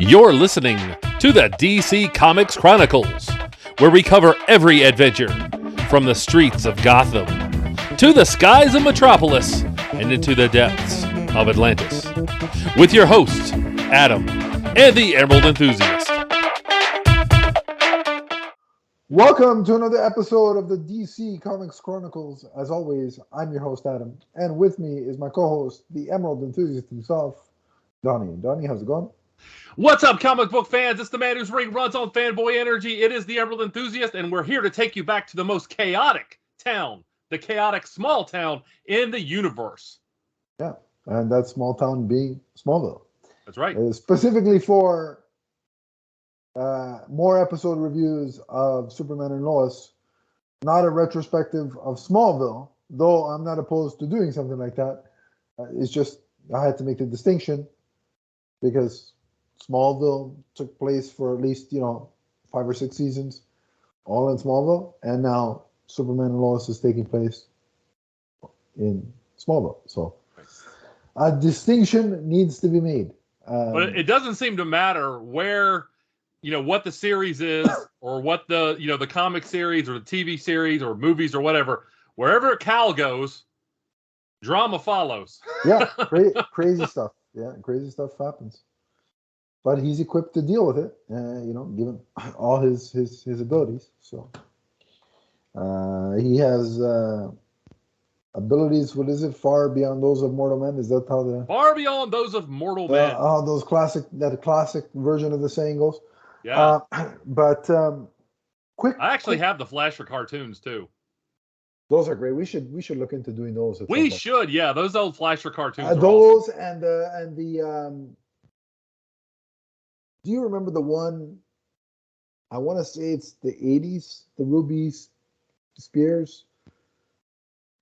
You're listening to the DC Comics Chronicles, where we cover every adventure from the streets of Gotham to the skies of Metropolis and into the depths of Atlantis. With your hosts, Adam and the Emerald Enthusiast. Welcome to another episode of the DC Comics Chronicles. As always, I'm your host, Adam, and with me is my co host, the Emerald Enthusiast himself, Donnie. Donnie, how's it going? What's up, comic book fans? It's the man whose ring runs on fanboy energy. It is the Emerald Enthusiast, and we're here to take you back to the most chaotic town, the chaotic small town in the universe. Yeah, and that small town being Smallville. That's right. Uh, specifically for uh, more episode reviews of Superman and Lois, not a retrospective of Smallville, though I'm not opposed to doing something like that. Uh, it's just I had to make the distinction because Smallville took place for at least you know five or six seasons, all in Smallville, and now Superman and Lois is taking place in Smallville. So a distinction needs to be made. Um, but it doesn't seem to matter where, you know, what the series is or what the you know the comic series or the TV series or movies or whatever. Wherever Kal goes, drama follows. yeah, cra- crazy stuff. Yeah, crazy stuff happens. But he's equipped to deal with it, uh, you know, given all his his his abilities. So uh, he has uh, abilities. What is it? Far beyond those of mortal men. Is that how the Far beyond those of mortal men. how those classic that classic version of the saying goes? yeah. Uh, but um, quick. I actually quick- have the Fleischer cartoons too. those are great. We should we should look into doing those. We should, yeah. Those old Fleischer cartoons. Uh, are awesome. those and the and the um do you remember the one i want to say it's the 80s the rubies spears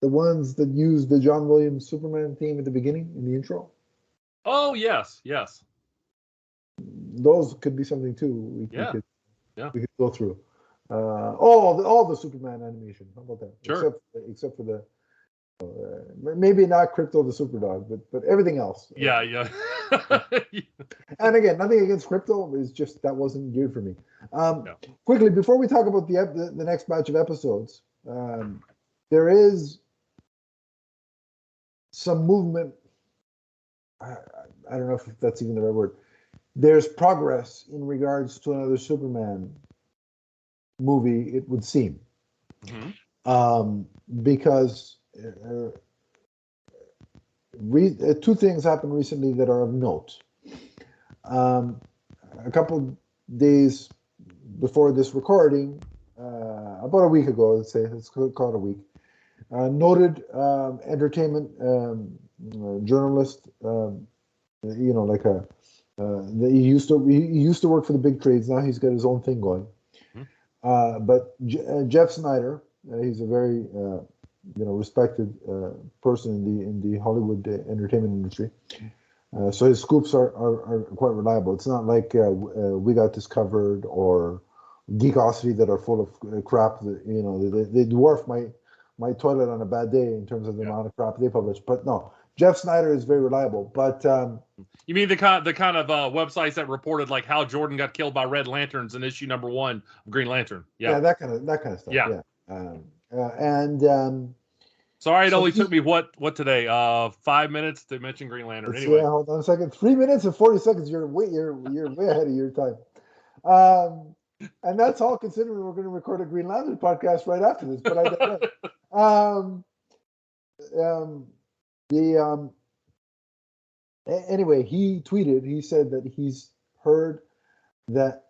the ones that used the john williams superman theme at the beginning in the intro Oh yes, yes. those could be something too we, Yeah. we could Yeah. we could go through uh all the all the superman animation how about that Sure. except except for the maybe not Krypto the Superdog but but everything else Yeah, yeah. And again, nothing against crypto. is just that wasn't geared for me. Um, Yeah. Quickly, before we talk about the, ep- the the next batch of episodes, um, there is some movement. I, I- don't know if that's even the right word. There's progress in regards to another Superman movie. It would seem Mhm. um, because uh, re- uh, two things happened recently that are of note. Um, a couple days before this recording, uh, about a week ago, let's say, let's call it a week, uh, noted um, entertainment um, uh, journalist, um, you know, like a uh, he used to he used to work for the big trades. Now he's got his own thing going. Mhm. Uh, but J- uh, Jeff Sneider, uh, he's a very uh, you know respected uh, person in the in the Hollywood uh, entertainment industry. Uh, so his scoops are, are, are quite reliable. It's not like uh, uh, we got this covered or Geekosity that are full of uh, crap. That you know they, they dwarf my my toilet on a bad day in terms of the Yeah. amount of crap they publish. But no, Jeff Sneider is very reliable. But um, You mean the kind the kind of uh, websites that reported like how Jordan got killed by Red Lanterns in issue number one of Green Lantern? yeah. Yeah. that kind of that kind of stuff. Yeah. Yeah, Um, uh, and um, Sorry, it So only he- took me what what today? Uh, five minutes to mention Green Lantern. Anyway, Yeah, hold on a second. Three minutes and forty seconds. You're way you're you're way ahead of your time. Um, and that's all considering we're going to record a Green Lantern podcast right after this. But I um, um, the um, anyway, he tweeted. He said that he's heard that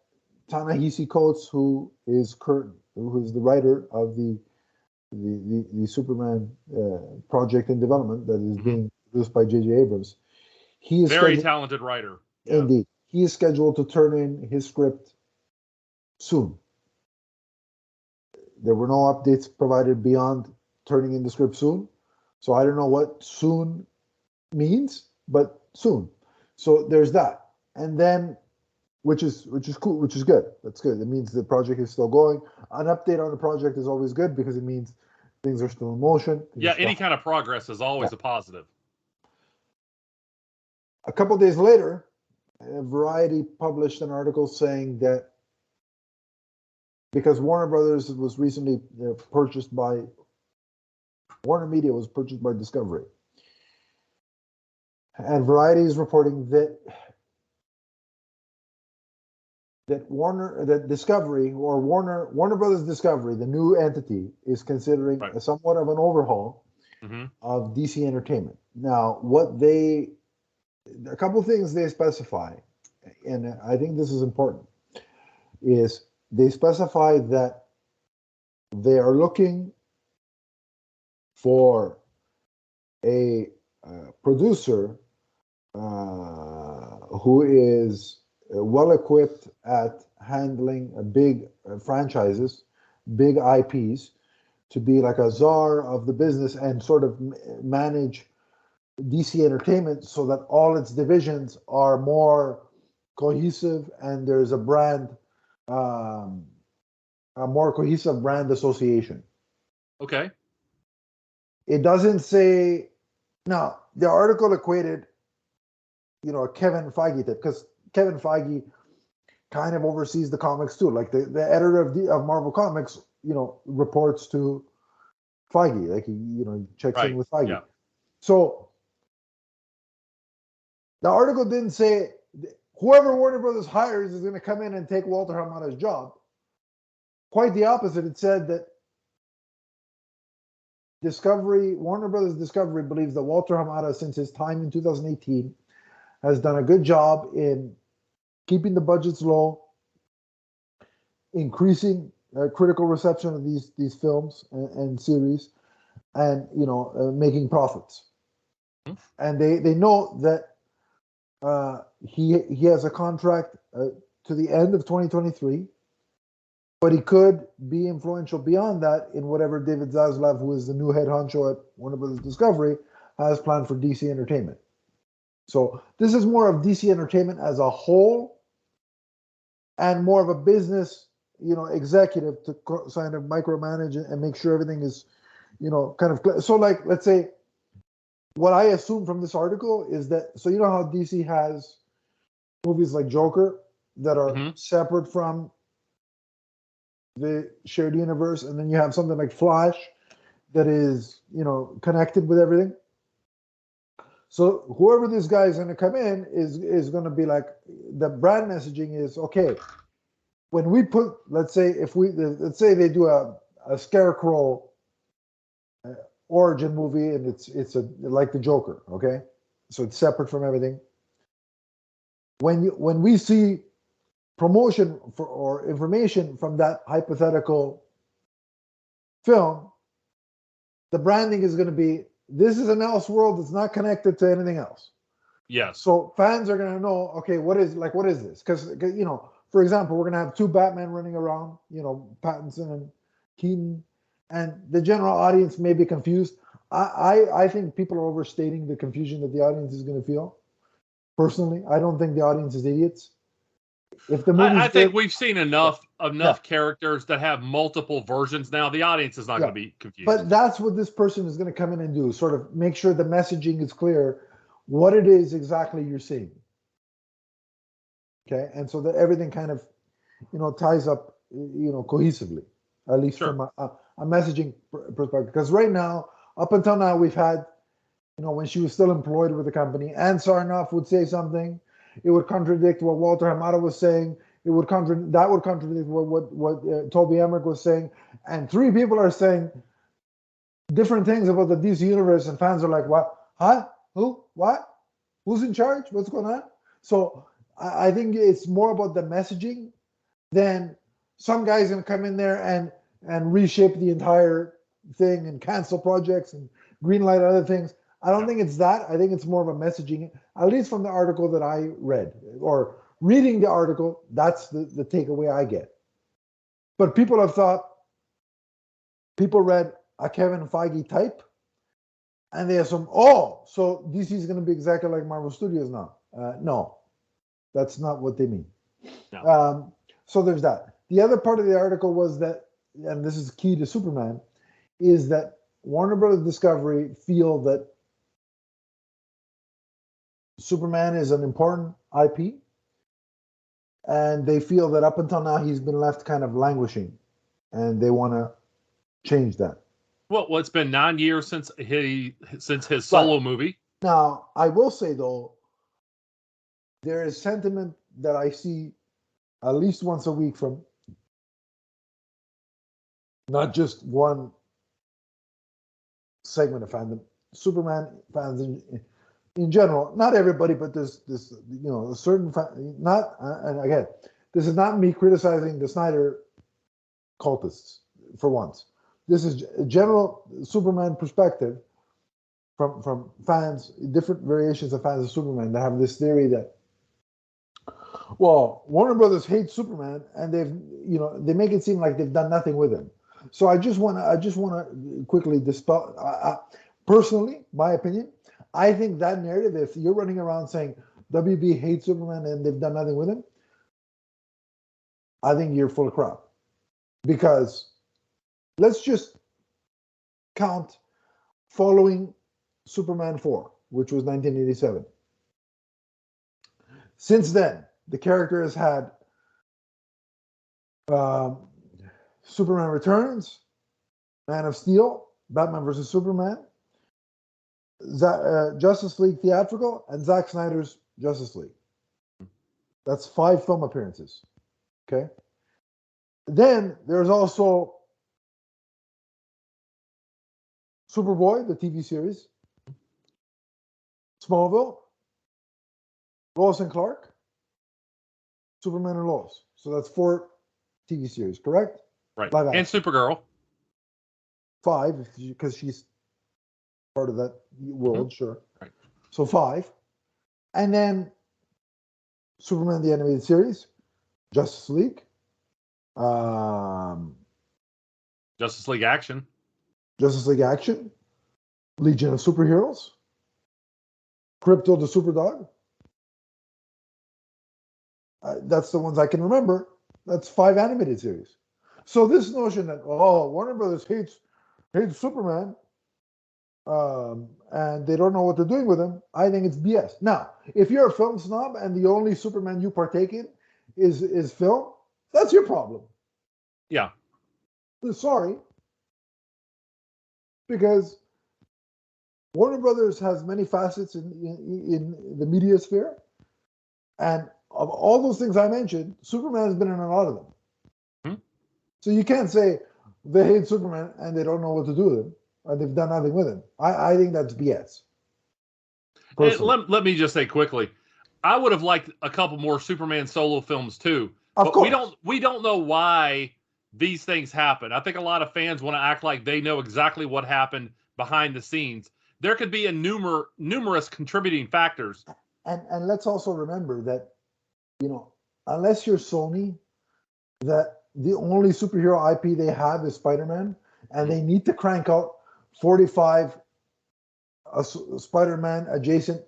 Ta-Nehisi Coates, who is current, who is the writer of the the the, the Superman uh, project in development that is Mhm. being produced by J.J. Abrams. He is very scheduled- talented writer. Yeah. indeed. He is scheduled to turn in his script soon. There were no updates provided beyond turning in the script soon, so I don't know what soon means, but soon. So there's that, and then which is which is cool, which is good. That's good. It means the project is still going. An update on the project is always good because it means things are still in motion. things Yeah, any kind of progress is always a positive. a couple days later, Variety published an article saying that because Warner Brothers was recently purchased by Warner Media was purchased by Discovery. And Variety is reporting that that Warner that Discovery or Warner Warner Brothers Discovery, the new entity, is considering Right. a somewhat of an overhaul Mhm. of DC Entertainment. Now, what they a couple things they specify, and I think this is important, is they specify that they are looking for a uh, producer uh, who is well equipped at handling uh, big uh, franchises, big IPs, to be like a czar of the business and sort of manage DC Entertainment so that all its divisions are more cohesive and there's a brand, um, a more cohesive brand association. Okay. It doesn't say now the article equated, you know, Kevin Feige because Kevin Feige kind of oversees the comics too. Like the, the editor of the of Marvel Comics, you know, reports to Feige. Like he, you know, checks Right, in with Feige. yeah. So the article didn't say whoever Warner Brothers hires is going to come in and take Walter Hamada's job. Quite the opposite. It said that Discovery, Warner Brothers Discovery believes that Walter Hamada, since his time in 2018, has done a good job in keeping the budgets low, increasing uh, critical reception of these these films and, and series, and you know uh, making profits. Mhm. And they they know that uh, he he has a contract uh, to the end of 2023 but he could be influential beyond that in whatever David Zaslav, who is the new head honcho at Warner Brothers Discovery, has planned for DC Entertainment. So this is more of DC Entertainment as a whole, and more of a business, you know, executive to kind of micromanage and make sure everything is, you know, kind of so. Like, let's say, what I assume from this article is that so you know how DC has movies like Joker that are Mhm. separate from the shared universe, and then you have something like Flash that is, you know, connected with everything. So whoever this guy is going to come in is is going to be like the brand messaging is okay. When we put, let's say, if we let's say they do a a scarecrow uh, origin movie, and it's it's a like the Joker, okay, so it's separate from everything. When you when we see promotion for or information from that hypothetical film, the branding is going to be this is an else world that's not connected to anything else. Yes. So fans are going to know, okay, what is like what is this? Because you know, for example, we're going to have two Batman running around, you know, Pattinson and Keaton, and the general audience may be confused. I I, I think people are overstating the confusion that the audience is going to feel. Personally, I don't think the audience is idiots. If the movie, I, I think we've seen enough enough characters that have multiple versions now. The audience is not Yeah. going to be confused. But that's what this person is going to come in and do. Sort of make sure the messaging is clear, what it is exactly you're seeing. Okay, and so that everything kind of, you know, ties up, you know, cohesively, at least Sure. from a, a, a messaging perspective. Because right now, up until now, we've had, you know, when she was still employed with the company, Ann Sarnoff would say something, it would contradict what Walter Hamada was saying. It would contra- that would contradict what what what uh, Toby Emmerich was saying, and three people are saying different things about the DC universe, and fans are like, "What? Huh? Who? What? Who's in charge? What's going on?" So I, I think it's more about the messaging than some guy's gonna come in there and and reshape the entire thing and cancel projects and greenlight other things. I don't think it's that. I think it's more of a messaging, at least from the article that I read or reading the article. That's the, the takeaway I get. But people have thought, people read a Kevin Feige type and they assume, oh, so DC is going to be exactly like Marvel Studios now. Uh, no, that's not what they mean. No. Um, so there's that. The other part of the article was that, and this is key to Superman, is that Warner Brothers Discovery feel that Superman is an important IP and they feel that up until now he's been left kind of languishing, and they want to change that. Well, well, it's been nine years since he since his solo movie. Now, I will say though, there is sentiment that I see at least once a week from not just one segment of fandom, Superman fans in, in general. Not everybody, but there's this, you know, a certain not. And again, this is not me criticizing the Snyder cultists for once. This is a general Superman perspective from from fans, different variations of fans of Superman that have this theory that well, Warner Brothers hates Superman, and they've you know they make it seem like they've done nothing with him. So I just want to I just want to quickly dispel. I, I, personally, my opinion, I think that narrative. If you're running around saying WB hates Superman and they've done nothing with him, I think you're full of crap. Because let's just count following Superman 4, which was 1987. Since then, the character has had um, Superman Returns, Man of Steel, Batman versus Superman, uh, Justice League Theatrical, and Zack Snyder's Justice League. That's five film appearances. Okay. Then there's also Superboy, the TV series, Smallville, Lois and Clark, Superman and Lois. So that's four TV series, correct? Right. Live And Supergirl. Five, because she's part of that world, sure. Right. So five. And then Superman the animated series, Justice League, um, Justice League Action. Justice League Action, Legion of Superheroes, Krypto the Superdog. Uh, that's the ones I can remember. That's five animated series. So this notion that oh Warner Brothers hates hates Superman, um, and they don't know what they're doing with them, I think it's BS. Now, if you're a film snob and the only Superman you partake in is is film, that's your problem. Yeah. Sorry, because Warner Brothers has many facets in, in, in the media sphere, and of all those things I mentioned, Superman has been in a lot of them. Hmm. So you can't say they hate Superman and they don't know what to do with him, and they've done nothing with him. I, I think that's BS. Let, let me just say quickly, I would have liked a couple more Superman solo films too. of but course, we don't we don't know why these things happen. I think a lot of fans want to act like they know exactly what happened behind the scenes. There could be a numer numerous contributing factors. and and let's also remember that you know unless you're sony that the only superhero ip they have is spider-man and hmm. they need to crank out 45 uh, spider-man adjacent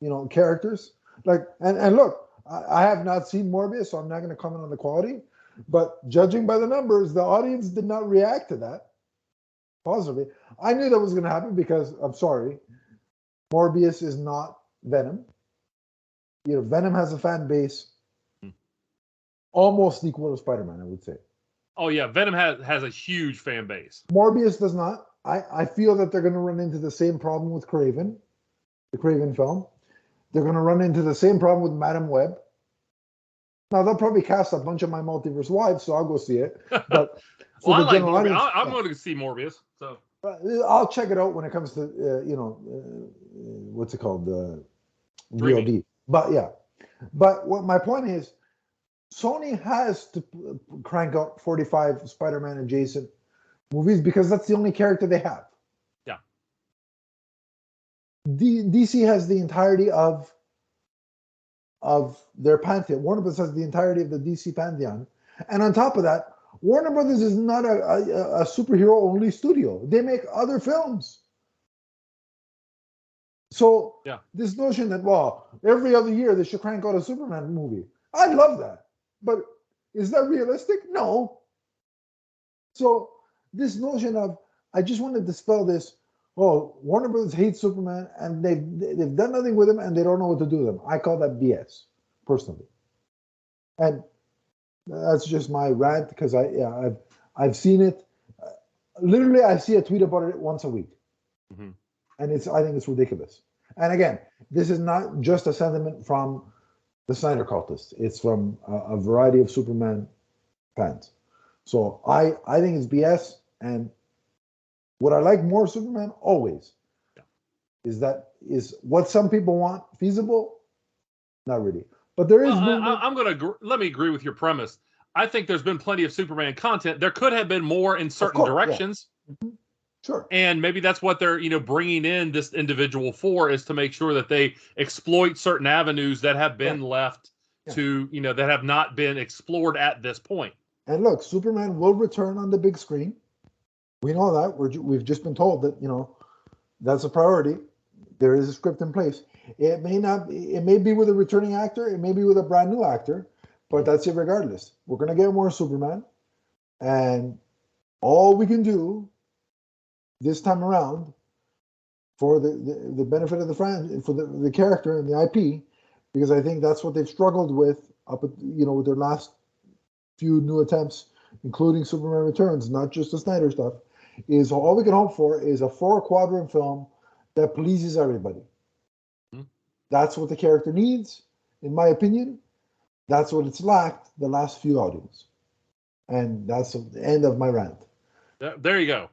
you know characters like and and look I, I have not seen morbius so i'm not going to comment on the quality but judging by the numbers the audience did not react to that positively i knew that was going to happen because i'm sorry morbius is not venom you know, Venom has a fan base Hmm. almost equal to Spider-Man, I would say. Oh yeah, Venom has has a huge fan base. Morbius does not. I, I feel that they're going to run into the same problem with Kraven, the Kraven film. They're going to run into the same problem with Madame Web. Now they'll probably cast a bunch of my multiverse wives, so I'll go see it. But Well, I the like audience, I, I'm going to see Morbius. So Uh, I'll check it out when it comes to uh, you know uh, what's it called uh, Streaming. VOD. But yeah, but what my point is, Sony has to crank out 45 Spider-Man adjacent movies because that's the only character they have. Yeah. D- DC has the entirety of of their pantheon. Warner Brothers has the entirety of the DC pantheon, and on top of that, Warner Brothers is not a, a, a superhero only studio. They make other films. So Yeah. this notion that well, every other year they should crank out a Superman movie. I love that. But is that realistic? No. So this notion of I just want to dispel this. Oh, Warner Brothers hates Superman and they've they've done nothing with him and they don't know what to do with him. I call that BS, personally. And that's just my rant because I yeah I've I've seen it. Uh, literally, I see a tweet about it once a week, Mhm. and it's I think it's ridiculous. And again, this is not just a sentiment from the Snyder cultists; it's from a, a variety of Superman fans. So I I think it's BS. And what I like more of Superman always is that is what some people want feasible. Not really, but there is. Well, I, I'm going to let me agree with your premise. I think there's been plenty of Superman content. There could have been more in certain course, yeah. directions, mm-hmm. sure. and maybe that's what they're you know bringing in this individual for is to make sure that they exploit certain avenues that have been left Yeah. to you know that have not been explored at this point. And look, Superman will return on the big screen. We know that. we're we've just been told that, you know, that's a priority. There is a script in place. It may not, it may be with a returning actor, it may be with a brand new actor, but that's it regardless. We're to get more Superman. And all we can do this time around for the, the, the benefit of the fan, for the, the character and the IP, because I think that's what they've struggled with up at, you know, with their last few new attempts, including Superman Returns, not just the Snyder stuff, is all we can hope for is a four quadrant film that pleases everybody. Mhm. That's what the character needs, in my opinion. That's what it's lacked the last few outings. And that's the end of my rant. There, you go.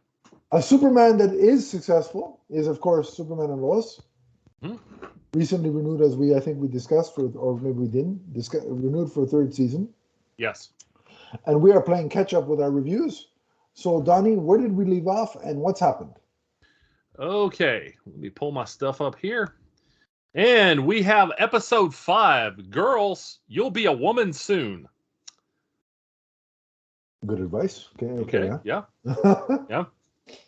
A Superman that is successful is, of course, Superman and Lois. Mhm. Recently renewed, as we I think we discussed for, or maybe we didn't discuss, renewed for a third season. Yes. and we are playing catch up with our reviews. So, Donnie, where did we leave off and what's happened? Okay, let me pull my stuff up here. And we have episode five Girls, You'll Be a Woman Soon. Good advice. Okay. Okay, Okay. yeah. yeah.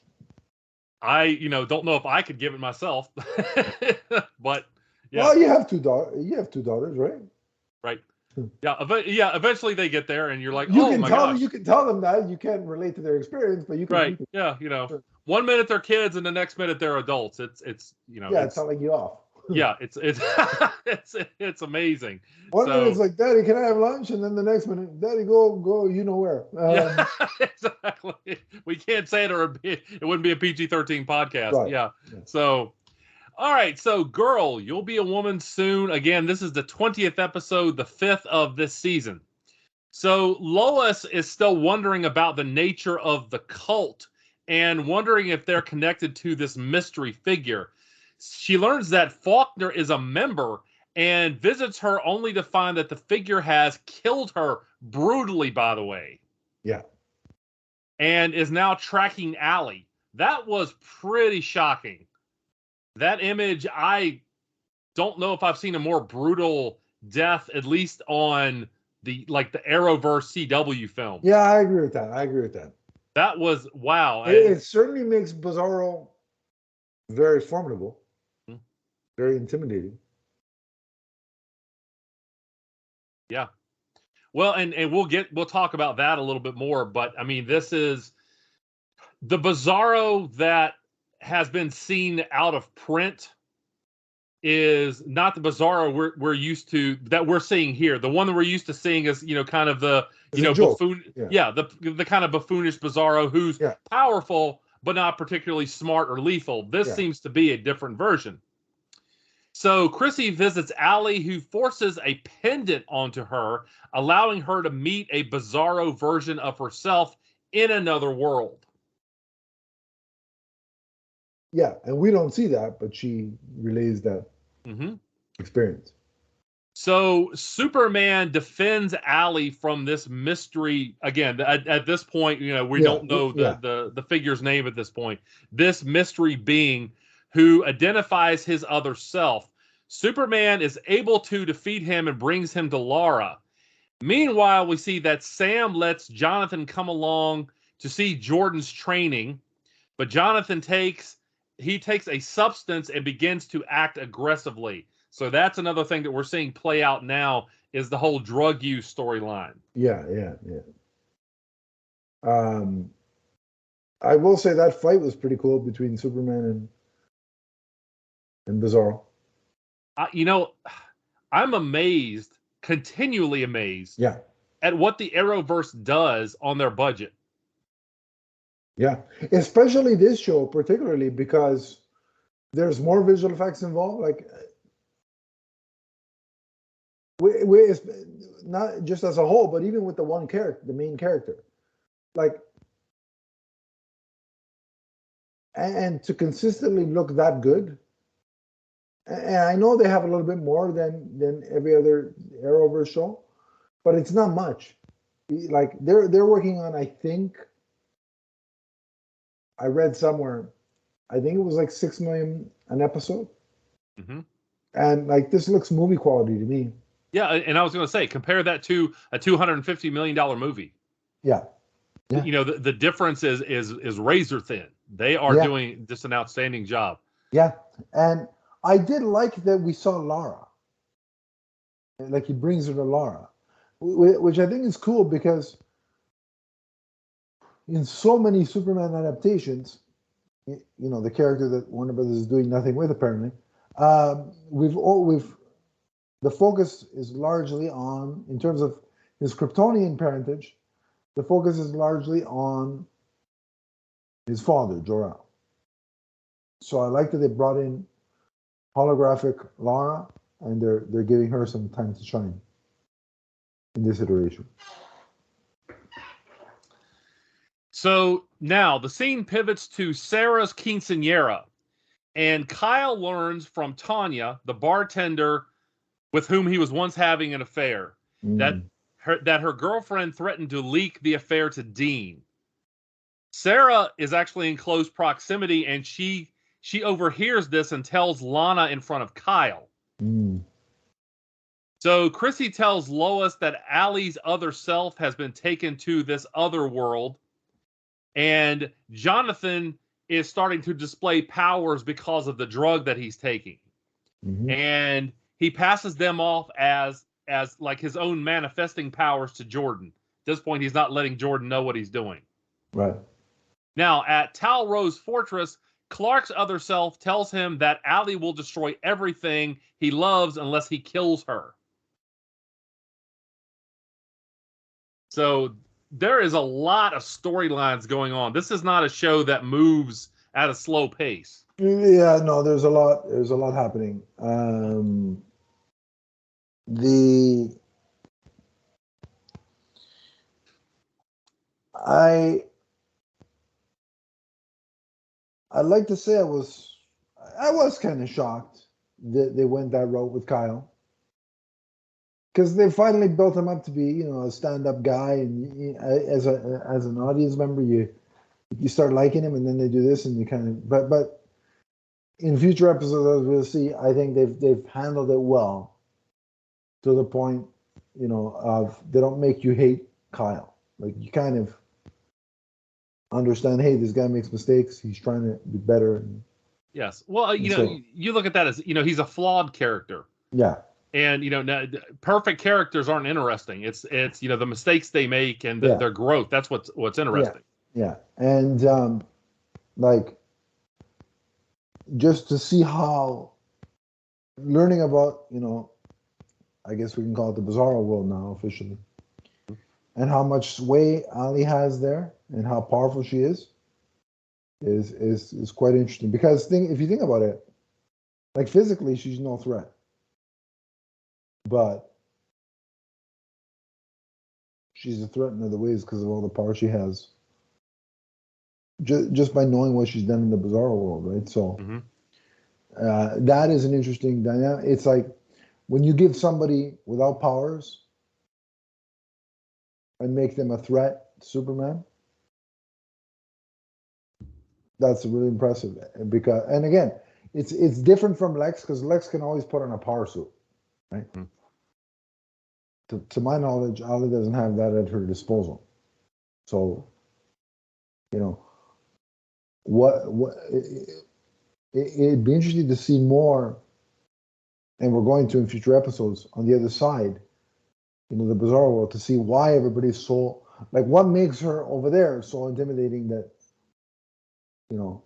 I, you know, don't know if I could give it myself, but yeah, Well, you have two daughters. You have two daughters, right? right? Yeah, ev- yeah. Eventually they get there, and you're like, You oh can my tell gosh, them. You can tell them that you can't relate to their experience, but you can. right? Yeah, you know, Sure. one minute they're kids, and the next minute they're adults. It's, it's, you know, yeah, it's, telling you off. yeah, it's, it's, it's, it's amazing. One So- minute it's like, Daddy, can I have lunch? And then the next minute, Daddy, go, go, you know where. Um, yeah, exactly. We can't say it or it wouldn't be a PG 13 podcast. Right. Yeah. Yeah. So, all right. So, girl, you'll be a woman soon. Again, this is the 20th episode, the fifth of this season. So, Lois is still wondering about the nature of the cult and wondering if they're connected to this mystery figure. She learns that Faulkner is a member and visits her only to find that the figure has killed her brutally, by the way Yeah. and is now tracking Allie. That was pretty shocking. That image, I don't know if I've seen a more brutal death, at least on the like the Arrowverse CW film. Yeah, I agree with that. I agree with that. That was wow. It, it certainly makes Bizarro very formidable, Hmm. very intimidating. Yeah. Well, and and we'll get we'll talk about that a little bit more, but I mean, this is the Bizarro that has been seen out of print is not the Bizarro we're we're used to that we're seeing here. The one that we're used to seeing is you know kind of the you a know buffoon Yeah. yeah. the the kind of buffoonish Bizarro who's Yeah. powerful but not particularly smart or lethal. This Yeah. seems to be a different version. So Chrissy visits Allie, who forces a pendant onto her, allowing her to meet a bizarro version of herself in another world. Yeah, and we don't see that, but she relays that Mhm. experience. So Superman defends Allie from this mystery. Again, at, at this point, you know, we Yeah, don't know the, yeah. the the figure's name at this point. This mystery being who identifies his other self. Superman is able to defeat him and brings him to Lara. Meanwhile, we see that Sam lets Jonathan come along to see Jordan's training, but Jonathan takes he takes a substance and begins to act aggressively. So that's another thing that we're seeing play out now is the whole drug use storyline. Yeah, yeah, yeah. Um, I will say that fight was pretty cool between Superman and and Bizarro. I, you know, I'm amazed continually amazed Yeah. at what the Arrowverse does on their budget. Yeah. Especially this show, particularly because there's more visual effects involved. Like, we, we, not just as a whole, but even with the one character, the main character. Like, and, and to consistently look that good. And I know they have a little bit more than than every other Arrowverse show, but it's not much. Like they're they're working on, I think, I read somewhere, I think it was like six million an episode, hmm and like this looks movie quality to me. Yeah, and I was going to say, compare that to a two hundred and fifty million dollar movie. Yeah, Yeah. You know, the, the difference is is is razor thin. They are Yeah. doing just an outstanding job. yeah, and I did like that we saw Lara. Like he brings her to Lara, which I think is cool because in so many Superman adaptations, you know, the character that Warner Brothers is doing nothing with apparently, um, we've all we've the focus is largely on in terms of his Kryptonian parentage, the focus is largely on his father, Jor-El. So I like that they brought in holographic Lara, and they're they're giving her some time to shine in this iteration. So now the scene pivots to Sarah's quinceanera, and Kyle learns from Tanya, the bartender with whom he was once having an affair, That- Mm. her, that her girlfriend threatened to leak the affair to Dean. Sarah is actually in close proximity, and she she overhears this and tells Lana in front of Kyle. Mm. So Chrissy tells Lois that Allie's other self has been taken to this other world, and Jonathan is starting to display powers because of the drug that he's taking, Mhm. and he passes them off as as like his own manifesting powers to Jordan. At this point, he's not letting Jordan know what he's doing. Right. Now, at Tal-Rho's Fortress, Clark's other self tells him that Allie will destroy everything he loves unless he kills her. So there is a lot of storylines going on. This is not a show that moves at a slow pace. Yeah, no, there's a lot. There's a lot happening. Um, the I I'd like to say I was I was kind of shocked that they went that route with Kyle because they finally built him up to be you know a stand-up guy and you- as a as an audience member you you start liking him and then they do this and you kind of but but in future episodes as we'll see i think they've they've handled it well to the point you know of they don't make you hate kyle like you kind of understand hey this guy makes mistakes he's trying to be better and Yes. Well, uh, you know, so- you look at that as, you know, he's a flawed character. yeah and you know no, perfect characters aren't interesting. It's it's you know the mistakes they make and the, Yeah. their growth that's what's what's interesting. Yeah. And um like just to see how learning about you know i guess we can call it the bizarro world now officially and how much sway ali has there and how powerful she is is is is quite interesting. Because think if you think about it like physically she's no threat but she's a threat in other ways because of all the power she has just, just by knowing what she's done in the bizarro world right so Mhm. uh, that is an interesting dynamic it's like when you give somebody without powers and make them a threat to superman that's really impressive because and again it's it's different from lex because lex can always put on a power suit right Mhm. To, to my knowledge ali doesn't have that at her disposal. So you know what what it, it, it'd be interesting to see more and we're going to in future episodes on the other side you know the bizarre world to see why everybody's so like what makes her over there so intimidating that you know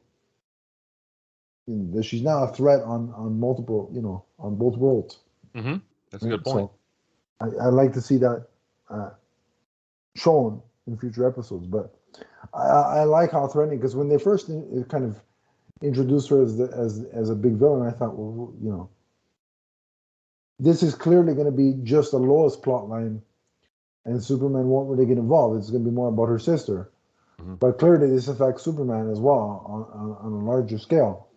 you know, that she's now a threat on on multiple you know on both worlds. Hmm that's a right? good point. So, I, I like to see that uh, shown in future episodes. But I, I like how threatening because when they first in, kind of introduced her as the, as as a big villain, I thought, well, you know, this is clearly going to be just a Lois plot line, and Superman won't really get involved. It's going to be more about her sister. Mm-hmm. But clearly, this affects Superman as well on, on, on, a larger scale.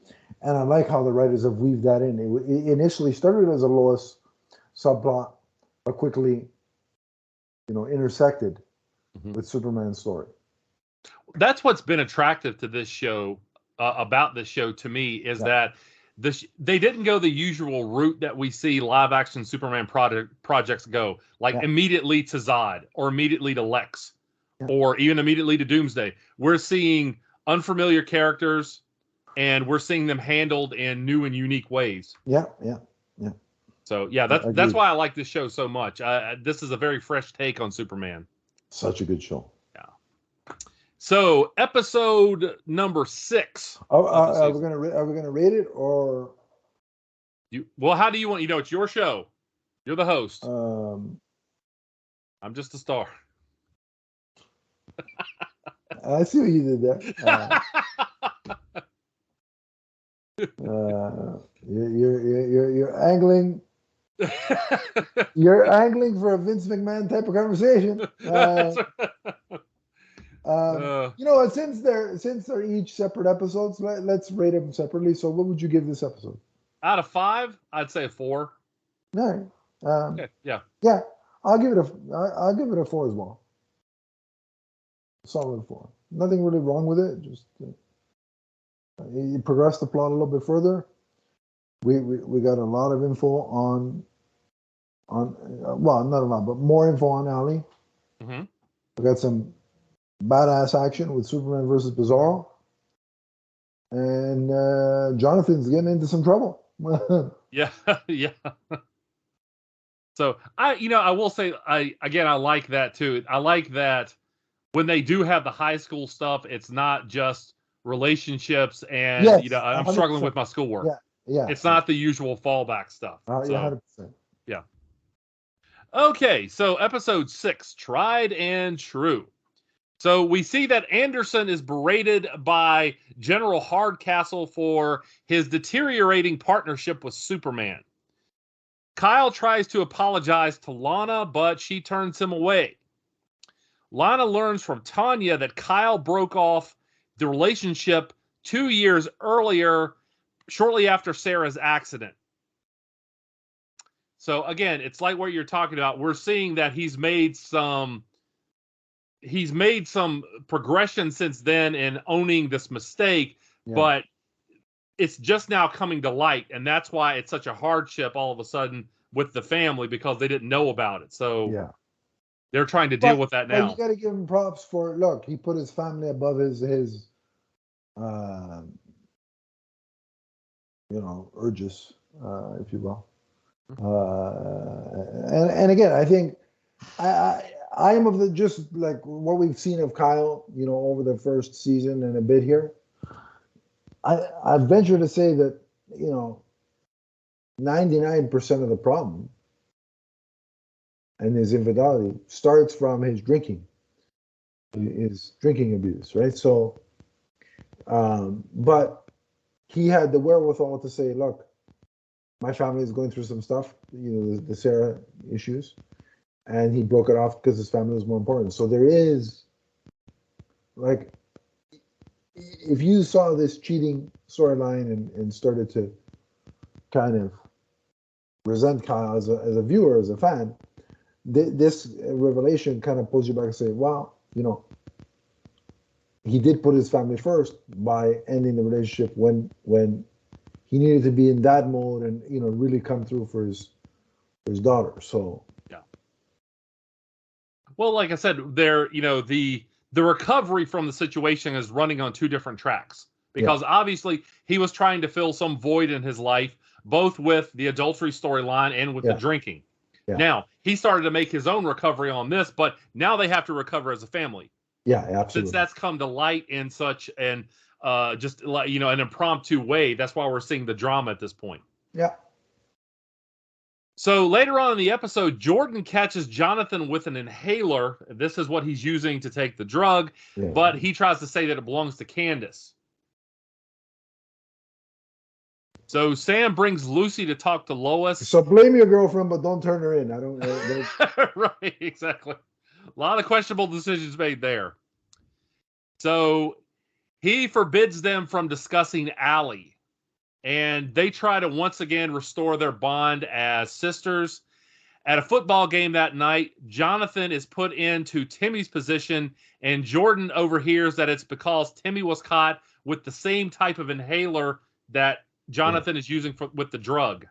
And I like how the writers have weaved that in. It, it initially started as a Lois subplot, quickly, you know, intersected Mhm. with Superman's story. that's what's been attractive to this show uh, about this show to me is Yeah. that this they didn't go the usual route that we see live action Superman product projects go, like Yeah. immediately to Zod or immediately to Lex Yeah. or even immediately to Doomsday. We're seeing unfamiliar characters and we're seeing them handled in new and unique ways. Yeah, yeah. So yeah, that's that's why I like this show so much. Uh, this is a very fresh take on Superman. Such a good show. Yeah. So episode number six. Oh, uh, are we gonna ra- are we gonna rate it or You well, how do you want? You know, it's your show. You're the host. um, I'm just a star. I see what you did there. Uh, uh, you're you're you're you're angling you're angling for a Vince McMahon type of conversation. Uh, um, Uh, you know what? Since they're since they're each separate episodes, let, let's rate them separately. So, what would you give this episode? out of five, I'd say a four. All right. Um, Okay, yeah. Yeah, I'll give it a I- I'll give it a four as well. Solid four. Nothing really wrong with it. Just uh, you progress the plot a little bit further. We we, we got a lot of info on on uh, well not a lot but more info on Ali. Mhm. We got some badass action with Superman versus Bizarro, and uh, Jonathan's getting into some trouble. Yeah, yeah. So I, you know, I will say, I again, I like that too. I like that when they do have the high school stuff, it's not just relationships and Yes, you know, I'm 100%. struggling with my schoolwork. Yeah. yeah, It's not the usual fallback stuff. Uh, So- yeah, hundred percent. Okay, so episode six, tried and true. So we see that Anderson is berated by General Hardcastle for his deteriorating partnership with Superman. Kyle tries to apologize to Lana, but she turns him away. Lana learns from Tanya that Kyle broke off the relationship two years earlier, shortly after Sarah's accident. So again, it's like what you're talking about. We're seeing that he's made some he's made some progression since then in owning this mistake, Yeah. but it's just now coming to light and that's why it's such a hardship all of a sudden with the family because they didn't know about it. So yeah. they're trying to deal But- with that now. you got to give him props for look. He put his family above his his, uh, you know, urges, uh, if you will. Uh, and and again, I think I, I I am of the just like what we've seen of Kyle, you know, over the first season and a bit here. I I venture to say that you know, ninety nine percent of the problem and his infidelity starts from his drinking, his drinking abuse, right? So, um, but he had the wherewithal to say, look, my family is going through some stuff, you know, the, the Sarah issues, and he broke it off because his family was more important. So there is, like, if you saw this cheating storyline and, and started to kind of resent Kyle as a, as a viewer, as a fan, th- this revelation kind of pulls you back and say, wow, you know, he did put his family first by ending the relationship when when he needed to be in that mode and you know really come through for his for his daughter. So yeah. Well, like I said, there, you know, the the recovery from the situation is running on two different tracks because obviously he was trying to fill some void in his life, both with the adultery storyline and with Yeah. the drinking. Yeah. Now he started to make his own recovery on this, but now they have to recover as a family yeah, absolutely. since that's come to light in such an uh just like you know an impromptu way. That's why we're seeing the drama at this point. yeah. So later on in the episode, Jordan catches Jonathan with an inhaler. This is what he's using to take the drug, Yeah. but he tries to say that it belongs to Candice. So Sam brings Lucy to talk to Lois. so blame your girlfriend, but don't turn her in. I don't. Uh, don't- right, exactly. A lot of questionable decisions made there. So he forbids them from discussing Allie, and they try to once again restore their bond as sisters. At a football game that night, Jonathan is put into Timmy's position, and Jordan overhears that it's because Timmy was caught with the same type of inhaler that Jonathan is using for, with the drug.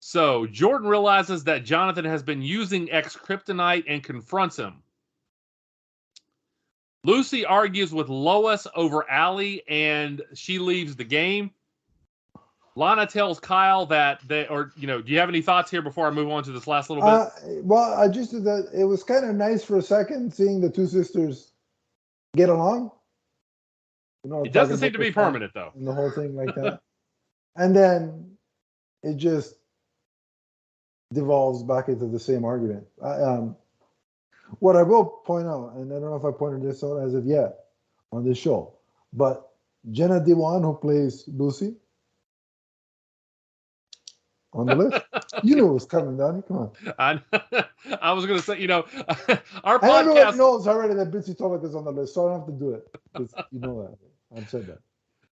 So Jordan realizes that Jonathan has been using X kryptonite and confronts him. Lucy argues with Lois over Allie and she leaves the game. Lana tells Kyle that they, or, you know, do you have any thoughts here before I move on to this last little bit? uh, well, I just did that it was kind of nice for a second seeing the two sisters get along. You know, it doesn't seem to be permanent, though. And the whole thing like that, and then it just devolves back into the same argument. I, um, what I will point out, and I don't know if I pointed this out as of yet on this show, but Jenna Dewan, who plays Lucy, on the list. you knew it was coming, Donnie. Come on. I, I was going to say, you know, our And everyone podcast, knows already that Bitsie Tulloch is on the list, so I don't have to do it. You know that. I've said that.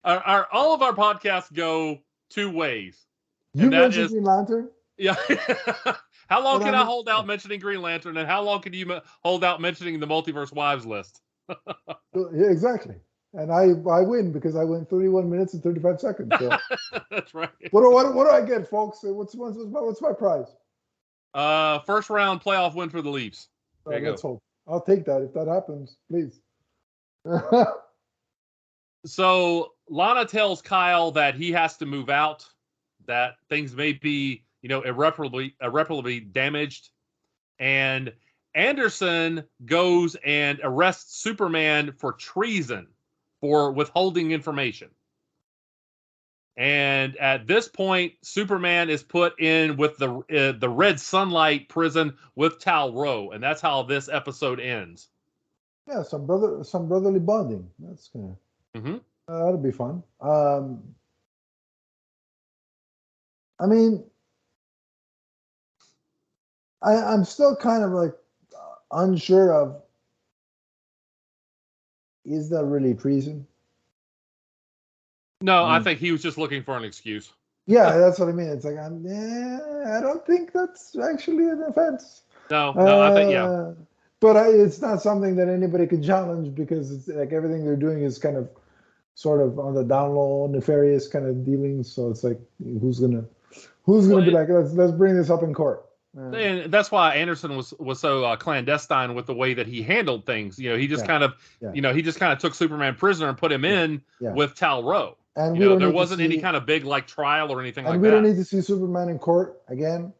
our, our, all of our podcasts go two ways. You mentioned is- Green Lantern. Yeah. how long But can I'm- I hold out mentioning Green Lantern, and how long can you hold out mentioning the Multiverse Wives list? Yeah, exactly. And I I win because I went 31 minutes and 35 seconds. So That's right. what, do- what, what do I get, folks? What's, what's, what's, my, what's my prize? Uh, first round playoff win for the Leafs. There Uh, you let's hope. I'll take that if that happens, please. So Lana tells Kyle that he has to move out, that things may be, you know, irreparably irreparably damaged, and Anderson goes and arrests Superman for treason for withholding information. And at this point, Superman is put in with the uh, the Red Sunlight prison with Tal-Rho, and that's how this episode ends. yeah, some brother, some brotherly bonding. That's gonna Mhm. uh, that'll be fun. Um, I mean, I, I'm still kind of like uh, unsure of is that really treason? No, I Mm. think he was just looking for an excuse. Yeah, that's what I mean. It's like I'm, yeah, I don't think that's actually an offense. No, no, I think yeah. Uh, But I, it's not something that anybody can challenge because it's like everything they're doing is kind of sort of on the down low, nefarious kind of dealings. So it's like who's gonna who's gonna Well, be it- like let's let's bring this up in court. And that's why Anderson was was so uh, clandestine with the way that he handled things. You know, he just Yeah. kind of, Yeah. you know, he just kind of took Superman prisoner and put him in Yeah. with Tal-Rho. and You know, there wasn't any kind of big like trial or anything and like we that. We don't need to see Superman in court again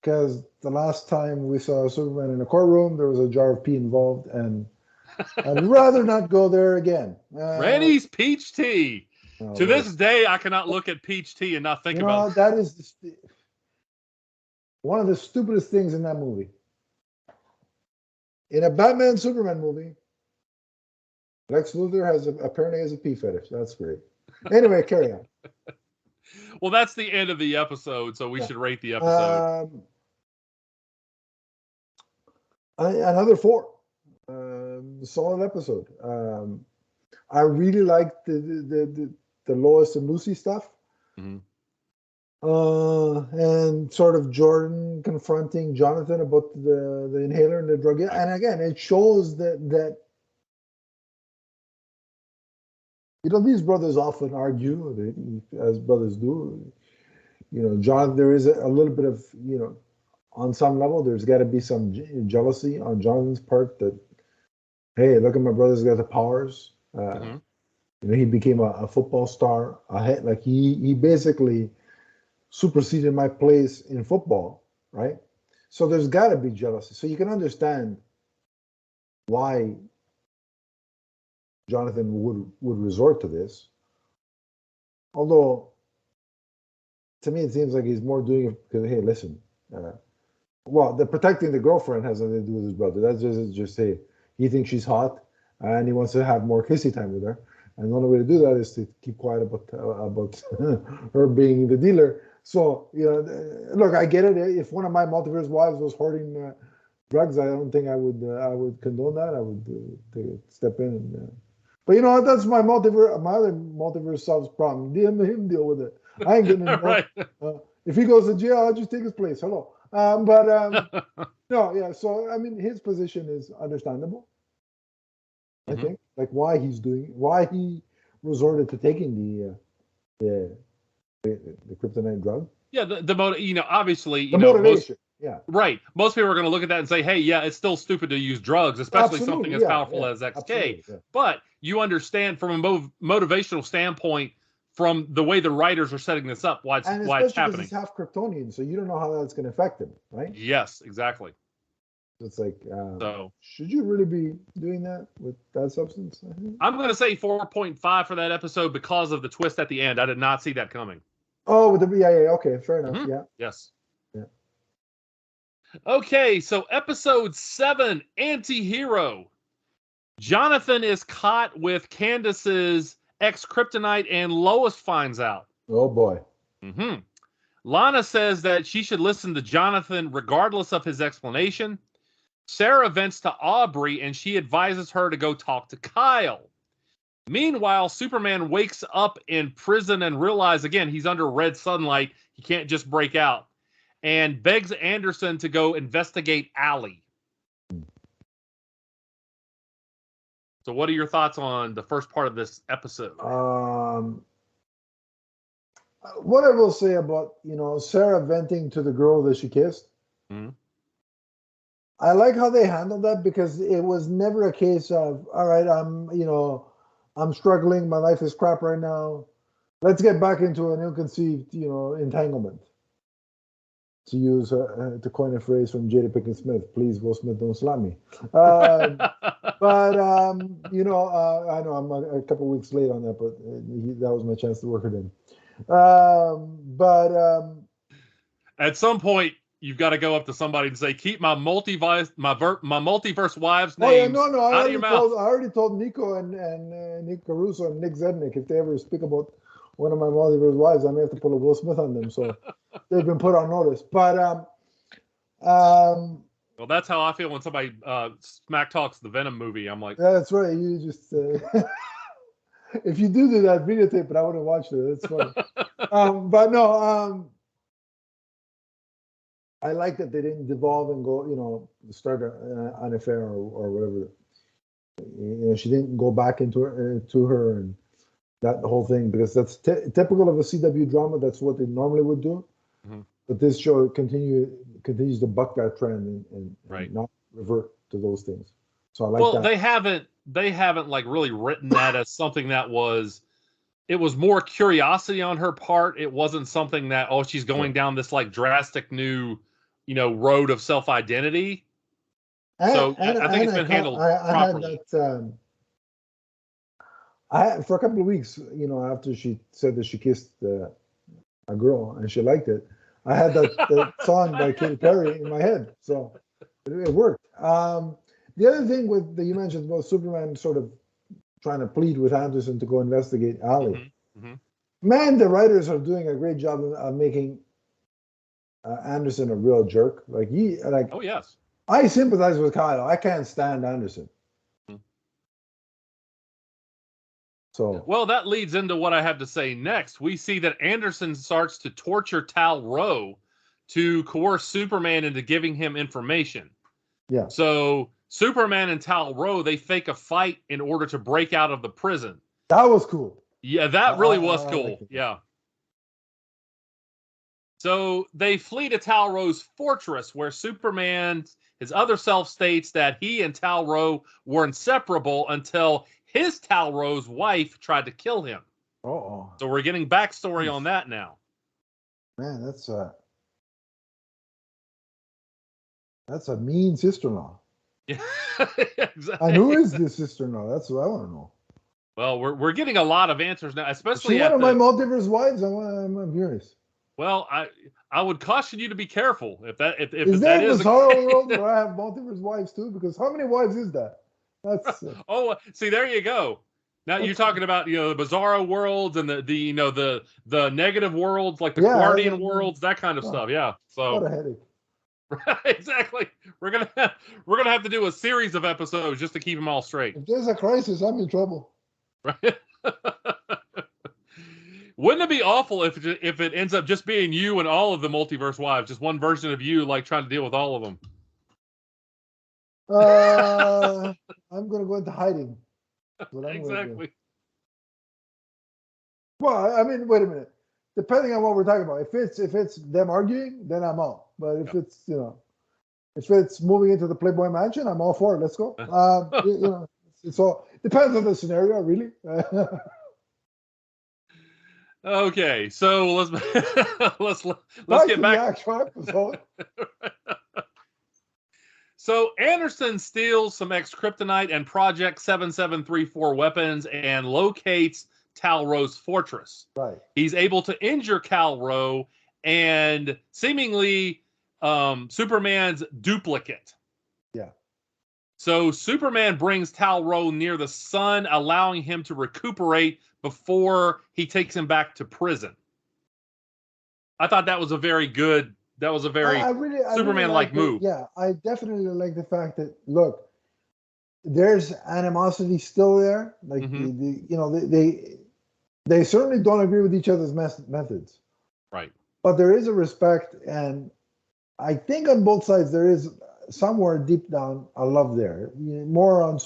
because the last time we saw Superman in a courtroom, there was a jar of pee involved, and I'd rather not go there again. Uh, Randy's peach tea. no, to this day, I cannot look at peach tea and not think you about. that is the one of the stupidest things in that movie. In a Batman Superman movie, Lex Luthor has a, apparently has a pee fetish. That's great. Anyway, carry on. Well, that's the end of the episode, so we Yeah. should rate the episode. Um, another four. Um, solid episode. Um, I really liked the the, the the the Lois and Lucy stuff. Mhm. Uh, and sort of Jordan confronting Jonathan about the the inhaler and the drug. And again, it shows that that you know these brothers often argue, as brothers do. You know, John, there is a, a little bit of you know, on some level, there's got to be some je- jealousy on Jonathan's part that, hey, look at my brother's got the powers. Uh, Mhm. You know, he became a, a football star. Ahead, like he he basically superseded my place in football, right? So there's got to be jealousy. So you can understand why Jonathan would would resort to this. Although to me, it seems like he's more doing it because hey, listen. Uh, well, the protecting the girlfriend has nothing to do with his brother. That's just just say he thinks she's hot and he wants to have more kissy time with her. And the only way to do that is to keep quiet about uh, about her being the dealer. So you know, uh, look, I get it. If one of my multiverse wives was hoarding uh, drugs, I don't think I would uh, I would condone that. I would uh, step in. And, uh, but you know, that's my multiverse. My other multiverse self's problem. Him, him deal with it. I ain't getting involved. right. Uh, if he goes to jail, I'll just take his place. Hello. Um, but um, no, yeah. So I mean, his position is understandable. I mm-hmm. think, like why he's doing, why he resorted to taking the uh, the, the the kryptonite drug. Yeah, the the motive, you know, obviously, you the know, motivation. Most, yeah. Right. Most people are going to look at that and say, "Hey, yeah, it's still stupid to use drugs, especially absolutely, something as yeah, powerful yeah, as XK." Yeah. But you understand from a mov- motivational standpoint, from the way the writers are setting this up, why it's and why it's happening. He's half Kryptonian, so you don't know how that's going to affect him, right? Yes, exactly. It's like, um, so should you really be doing that with that substance? I'm going to say 4.5 for that episode because of the twist at the end. I did not see that coming. Oh, with the yeah, okay, fair enough. Mm-hmm. Yeah. Yes. Yeah. Okay, so episode seven, anti-hero. Jonathan is caught with Candice's ex kryptonite, and Lois finds out. Oh boy. Mm-hmm. Lana says that she should listen to Jonathan regardless of his explanation. Sarah vents to Aubrey and she advises her to go talk to Kyle. Meanwhile, Superman wakes up in prison and realizes again he's under red sunlight. He can't just break out and begs Anderson to go investigate Allie. So, what are your thoughts on the first part of this episode? Um, what I will say about you know Sarah venting to the girl that she kissed. Mm-hmm. I like how they handled that because it was never a case of all right, I'm you know I'm struggling, my life is crap right now. Let's get back into an ill-conceived you know entanglement to use uh, to coin a phrase from Jada Pinkett Smith, please Will Smith don't slap me. Um, but um, you know, uh, I know I'm a, a, couple weeks late on that, but uh, he, that was my chance to work it in. Um, but um, at some point, you've got to go up to somebody and say, "Keep my multiverse my ver- my multiverse wives' names." Oh yeah, no, no, I already told I already told Nico and and uh, Nick Caruso and Nick Zednick if they ever speak about one of my multiverse wives, I may have to pull a Will Smith on them. So they've been put on notice. But um, um, well, that's how I feel when somebody uh, smack talks the Venom movie. I'm like, yeah, that's right. You just uh, if you do do that videotape, but I wouldn't watch it. That's funny. um, but no, um, I like that they didn't devolve and go, you know, start a, an affair or, or whatever. You know, she didn't go back into her, uh, to her and that whole thing because that's t- typical of a CW drama. That's what they normally would do. Mm-hmm. But this show continue continues to buck that trend and, and, right. and not revert to those things. So I like well, that. they haven't they haven't like really written that as something that was it was more curiosity on her part. It wasn't something that oh she's going down this like drastic new you know road of self identity. So and, I, I think it's been handled I, I properly. Had that, um, I for a couple of weeks, you know, after she said that she kissed uh, a girl and she liked it, I had that, that song by Katy Perry in my head, so it, it worked. Um, the other thing with that you mentioned about Superman sort of trying to plead with Anderson to go investigate Allie. Mm-hmm. Mm-hmm. Man, the writers are doing a great job of, of making uh, Anderson a real jerk. Like he, like oh yes, I sympathize with Kyle. I can't stand Anderson. So well, that leads into what I have to say next. We see that Anderson starts to torture Tal-Rho to coerce Superman into giving him information. Yeah. So Superman and Tal-Rho they fake a fight in order to break out of the prison. That was cool. Yeah, that really was cool. yeah. So they flee to Tal-Rho's fortress, where Superman, his other self, states that he and Tal-Rho were inseparable until his Tal-Rho's wife tried to kill him. Oh. So we're getting backstory hmm. on that now. Man, that's a that's a mean sister-in-law. Yeah, exactly. And who is this sister-in-law? That's what I want to know. Well, we're we're getting a lot of answers now, especially. Is she one of the, my multiverse wives? I'm, I'm, I'm curious. Well, I I would caution you to be careful if that if, if Is that a is the Bizarro case. world where I have multiple wives too? Because how many wives is that? That's uh, Oh, see, there you go. Now you're talking about you know the bizarro worlds and the the you know the the negative worlds like the Yeah, guardian I- worlds that kind of Oh. stuff. Yeah. what a So headache. exactly, we're gonna have, we're gonna have to do a series of episodes just to keep them all straight. If there's a crisis, I'm in trouble. Right? Wouldn't it be awful if it, if it ends up just being you and all of the multiverse wives, just one version of you, like trying to deal with all of them? Uh, I'm gonna go into hiding. That's what I'm gonna do. Exactly. Well, I- mean, wait a minute. Depending on what we're talking about, if it's if it's them arguing, then I'm out. But if it's you know, if it's moving into the Playboy Mansion, I'm all for it. Let's go. Uh, you, you know, it's all depends on the scenario, really. Okay, so let's let's let's Back to get the back. actual episode. So Anderson steals some ex kryptonite and Project 7734 weapons and locates Tal-Rho's fortress. Right. He's able to injure Tal-Rho and seemingly um, Superman's duplicate. So Superman brings Tal-Rho near the sun, allowing him to recuperate before he takes him back to prison. I thought that was a very good. That was a very I, I really, Superman-like like move. Yeah, I definitely like the fact that look, there's animosity still there. Like Mhm. the, the, you know, they, they they certainly don't agree with each other's mes- methods, right. but there is a respect, and I think on both sides there is somewhere deep down a love there. More on,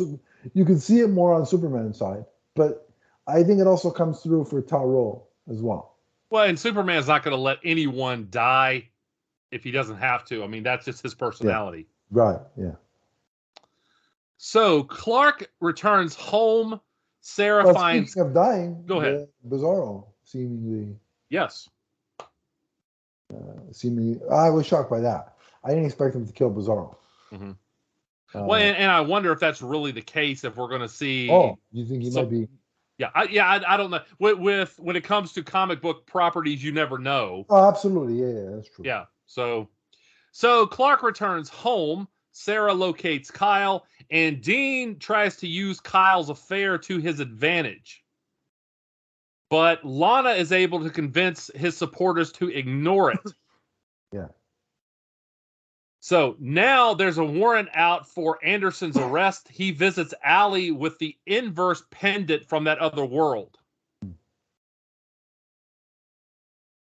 you can see it more on Superman's side, but I think it also comes through for Tal-Rho as well. Well, and Superman's not going to let anyone die if he doesn't have to. I mean, that's just his personality. Right. Yeah. So Clark returns home. Sarah But finds of dying, Go ahead. Bizarro seemingly yes. Uh, seemingly. I was shocked by that. I didn't expect him to kill Bizarro. Mhm. Uh, well, and, and I wonder if that's really the case. If we're going to see, oh, you think he might be? yeah, I, yeah, I, I don't know. With, with when it comes to comic book properties, you never know. Oh, absolutely. Yeah, yeah, that's true. Yeah. So, so Clark returns home. Sarah locates Kyle, and Dean tries to use Kyle's affair to his advantage. But Lana is able to convince his supporters to ignore it. So now there's a warrant out for Anderson's arrest. He visits Allie with the inverse pendant from that other world.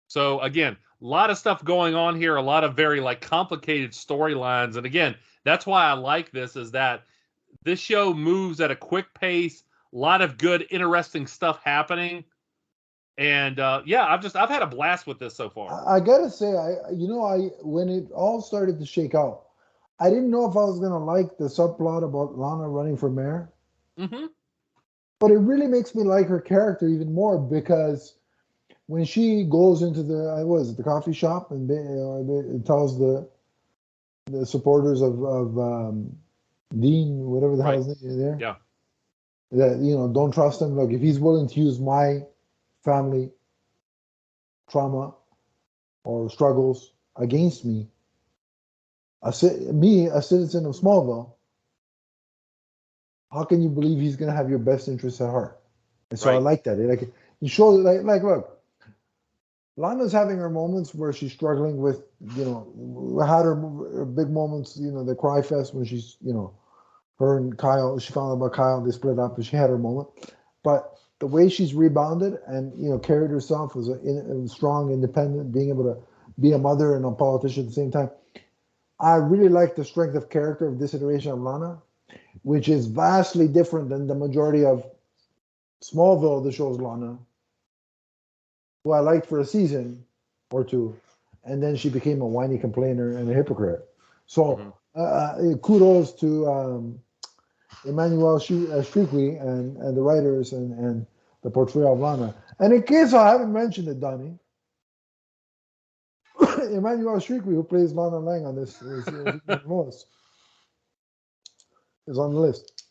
So again, a lot of stuff going on here, a lot of very like complicated storylines. And again, that's why I like this is that this show moves at a quick pace, a lot of good, interesting stuff happening. And uh yeah, I've just I've had a blast with this so far. I, gotta say, I you know, I when it all started to shake out, I didn't know if I was gonna like the subplot about Lana running for mayor, hmm but it really makes me like her character even more because when she goes into the I was it the coffee shop and they, uh, they, tells the the supporters of of um, Dean whatever the hell Right. his name is there Yeah. that you know don't trust him look if he's willing to use my family trauma or struggles against me a me a citizen of Smallville how can you believe he's going to have your best interests at heart? And so I like that. It like you show like like look Lana's having her moments where she's struggling with, you know, had her, her big moments, you know, the cry fest when she's, you know, her and Kyle, she found out about Kyle, they split up, and she had her moment. But the way she's rebounded and, you know, carried herself as a, in, a strong, independent, being able to be a mother and a politician at the same time, I really like the strength of character of this iteration of Lana, which is vastly different than the majority of Smallville, the show's Lana, who I liked for a season or two, and then she became a whiny complainer and a hypocrite. So Mhm. uh, kudos to um, Emmanuel Sh- uh, and, and the writers and, and the portrayal of Lana. And in case I haven't mentioned it, Donnie, Emmanuelle Chriqui, who plays Lana Lang on this, is, is, is on the list.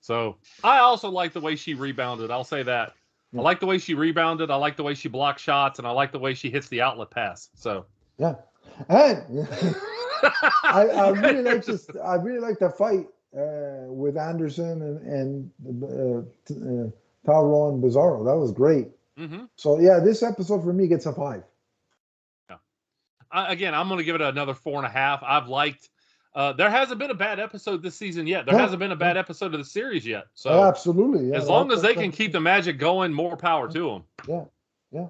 So I also like the way she rebounded. I'll say that. I like the way she rebounded. I like the way she blocks shots, and I like the way she hits the outlet pass. So Yeah, and I, I really like this. I really like the fight uh, with Anderson and and uh, uh, Tal-Rho and Bizarro. That was great. hmm So yeah, this episode for me gets a five. I, again, I'm going to give it another four and a half. I've liked. Uh, there hasn't been a bad episode this season yet. There No, hasn't been a bad episode of the series yet. So Absolutely. Yeah, as long as they can keep the magic going, more power to them. Yeah, yeah.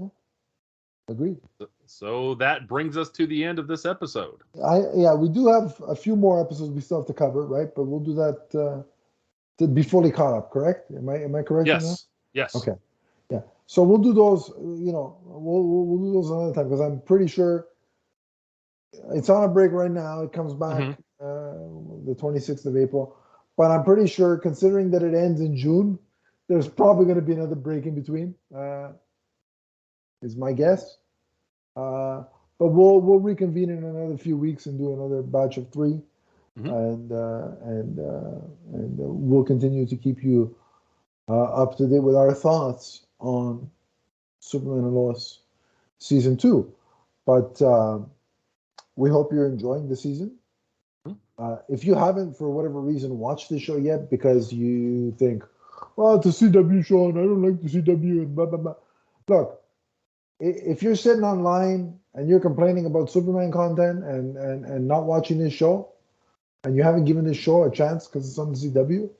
yeah. Agreed. So that brings us to the end of this episode. I yeah, we do have a few more episodes we still have to cover, right? But we'll do that uh, to be fully caught up. Correct? Am I am I correct? Yes. Yes. Okay. Yeah. So we'll do those. You know, we'll we'll, we'll do those another time because I'm pretty sure it's on a break right now. It comes back Mhm. uh, the 26th of April, but I'm pretty sure, considering that it ends in June, there's probably going to be another break in between. Uh, is my guess. Uh, but we'll we'll reconvene in another few weeks and do another batch of 3 Mhm. and uh, and uh, and uh, we'll continue to keep you uh, up to date with our thoughts on Superman and Lois season two. But uh, we hope you're enjoying the season. Mhm. Uh, if you haven't, for whatever reason, watched the show yet because you think, well, it's a CW show and I don't like the CW and blah, blah, blah. Look, if you're sitting online and you're complaining about Superman content and, and, and not watching this show, and you haven't given this show a chance because it's on the CW,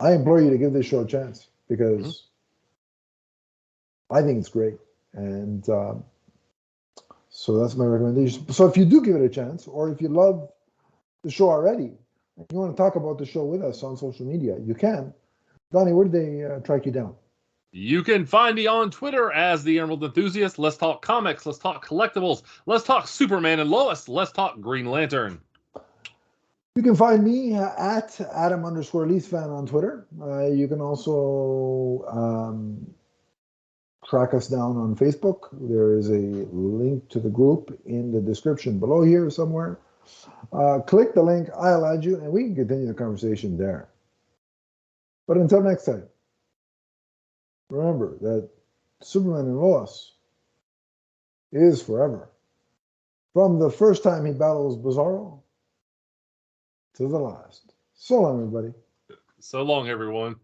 I implore you to give this show a chance because I think it's great. And um, so that's my recommendation. So if you do give it a chance, or if you love the show already, and you want to talk about the show with us on social media, you can. Donnie, where did they uh, track you down? You can find me on Twitter as the Emerald Enthusiast. Let's talk comics. Let's talk collectibles. Let's talk Superman and Lois. Let's talk Green Lantern. You can find me uh, at Adam underscore Leafs fan on Twitter. Uh, you can also um, track us down on Facebook. There is a link to the group in the description below here somewhere. Uh, click the link, I'll add you, and we can continue the conversation there. But until next time, remember that Superman and Lois is forever. From the first time he battles Bizarro to the last. So long, everybody. So long, everyone.